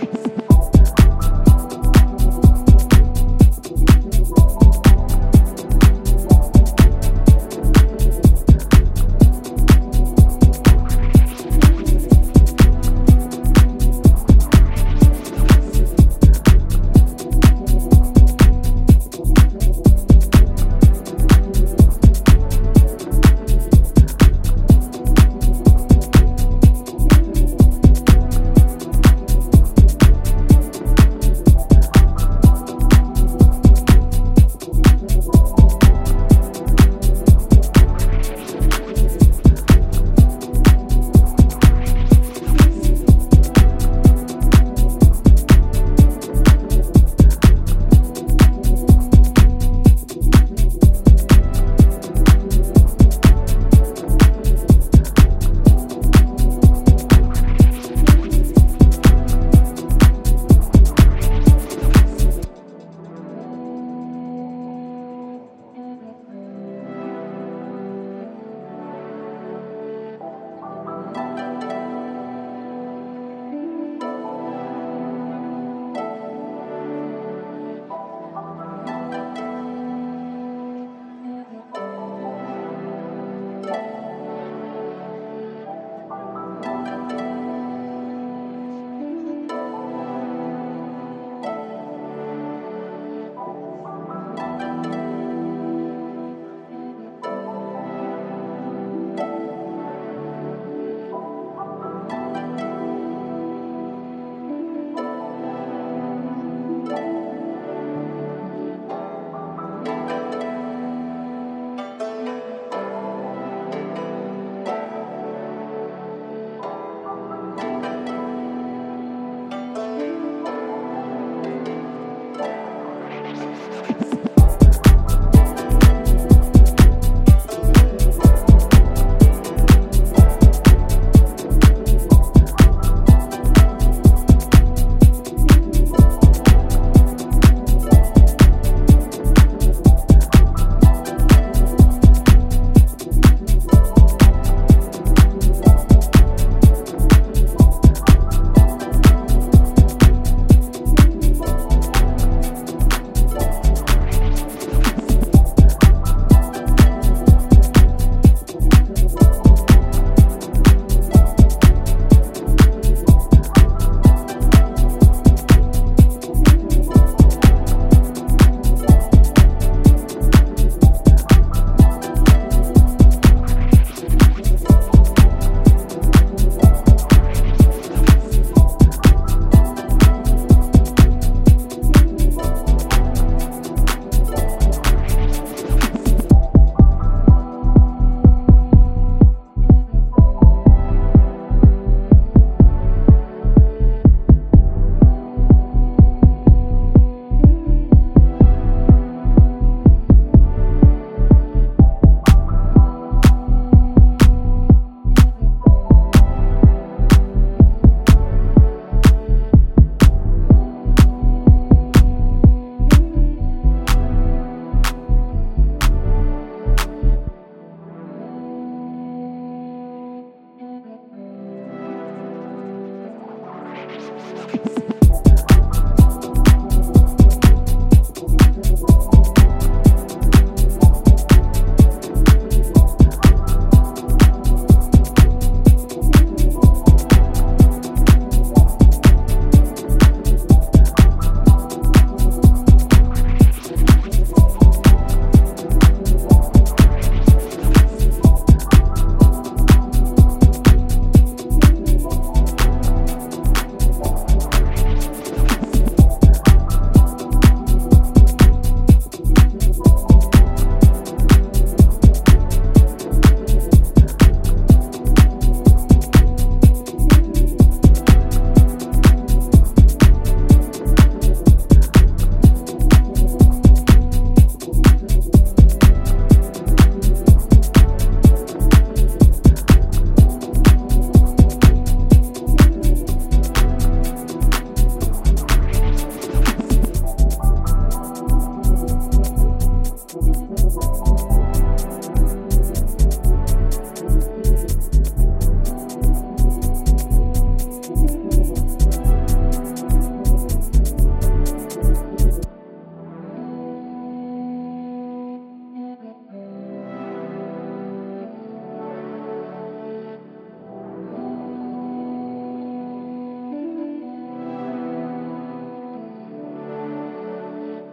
Thanks.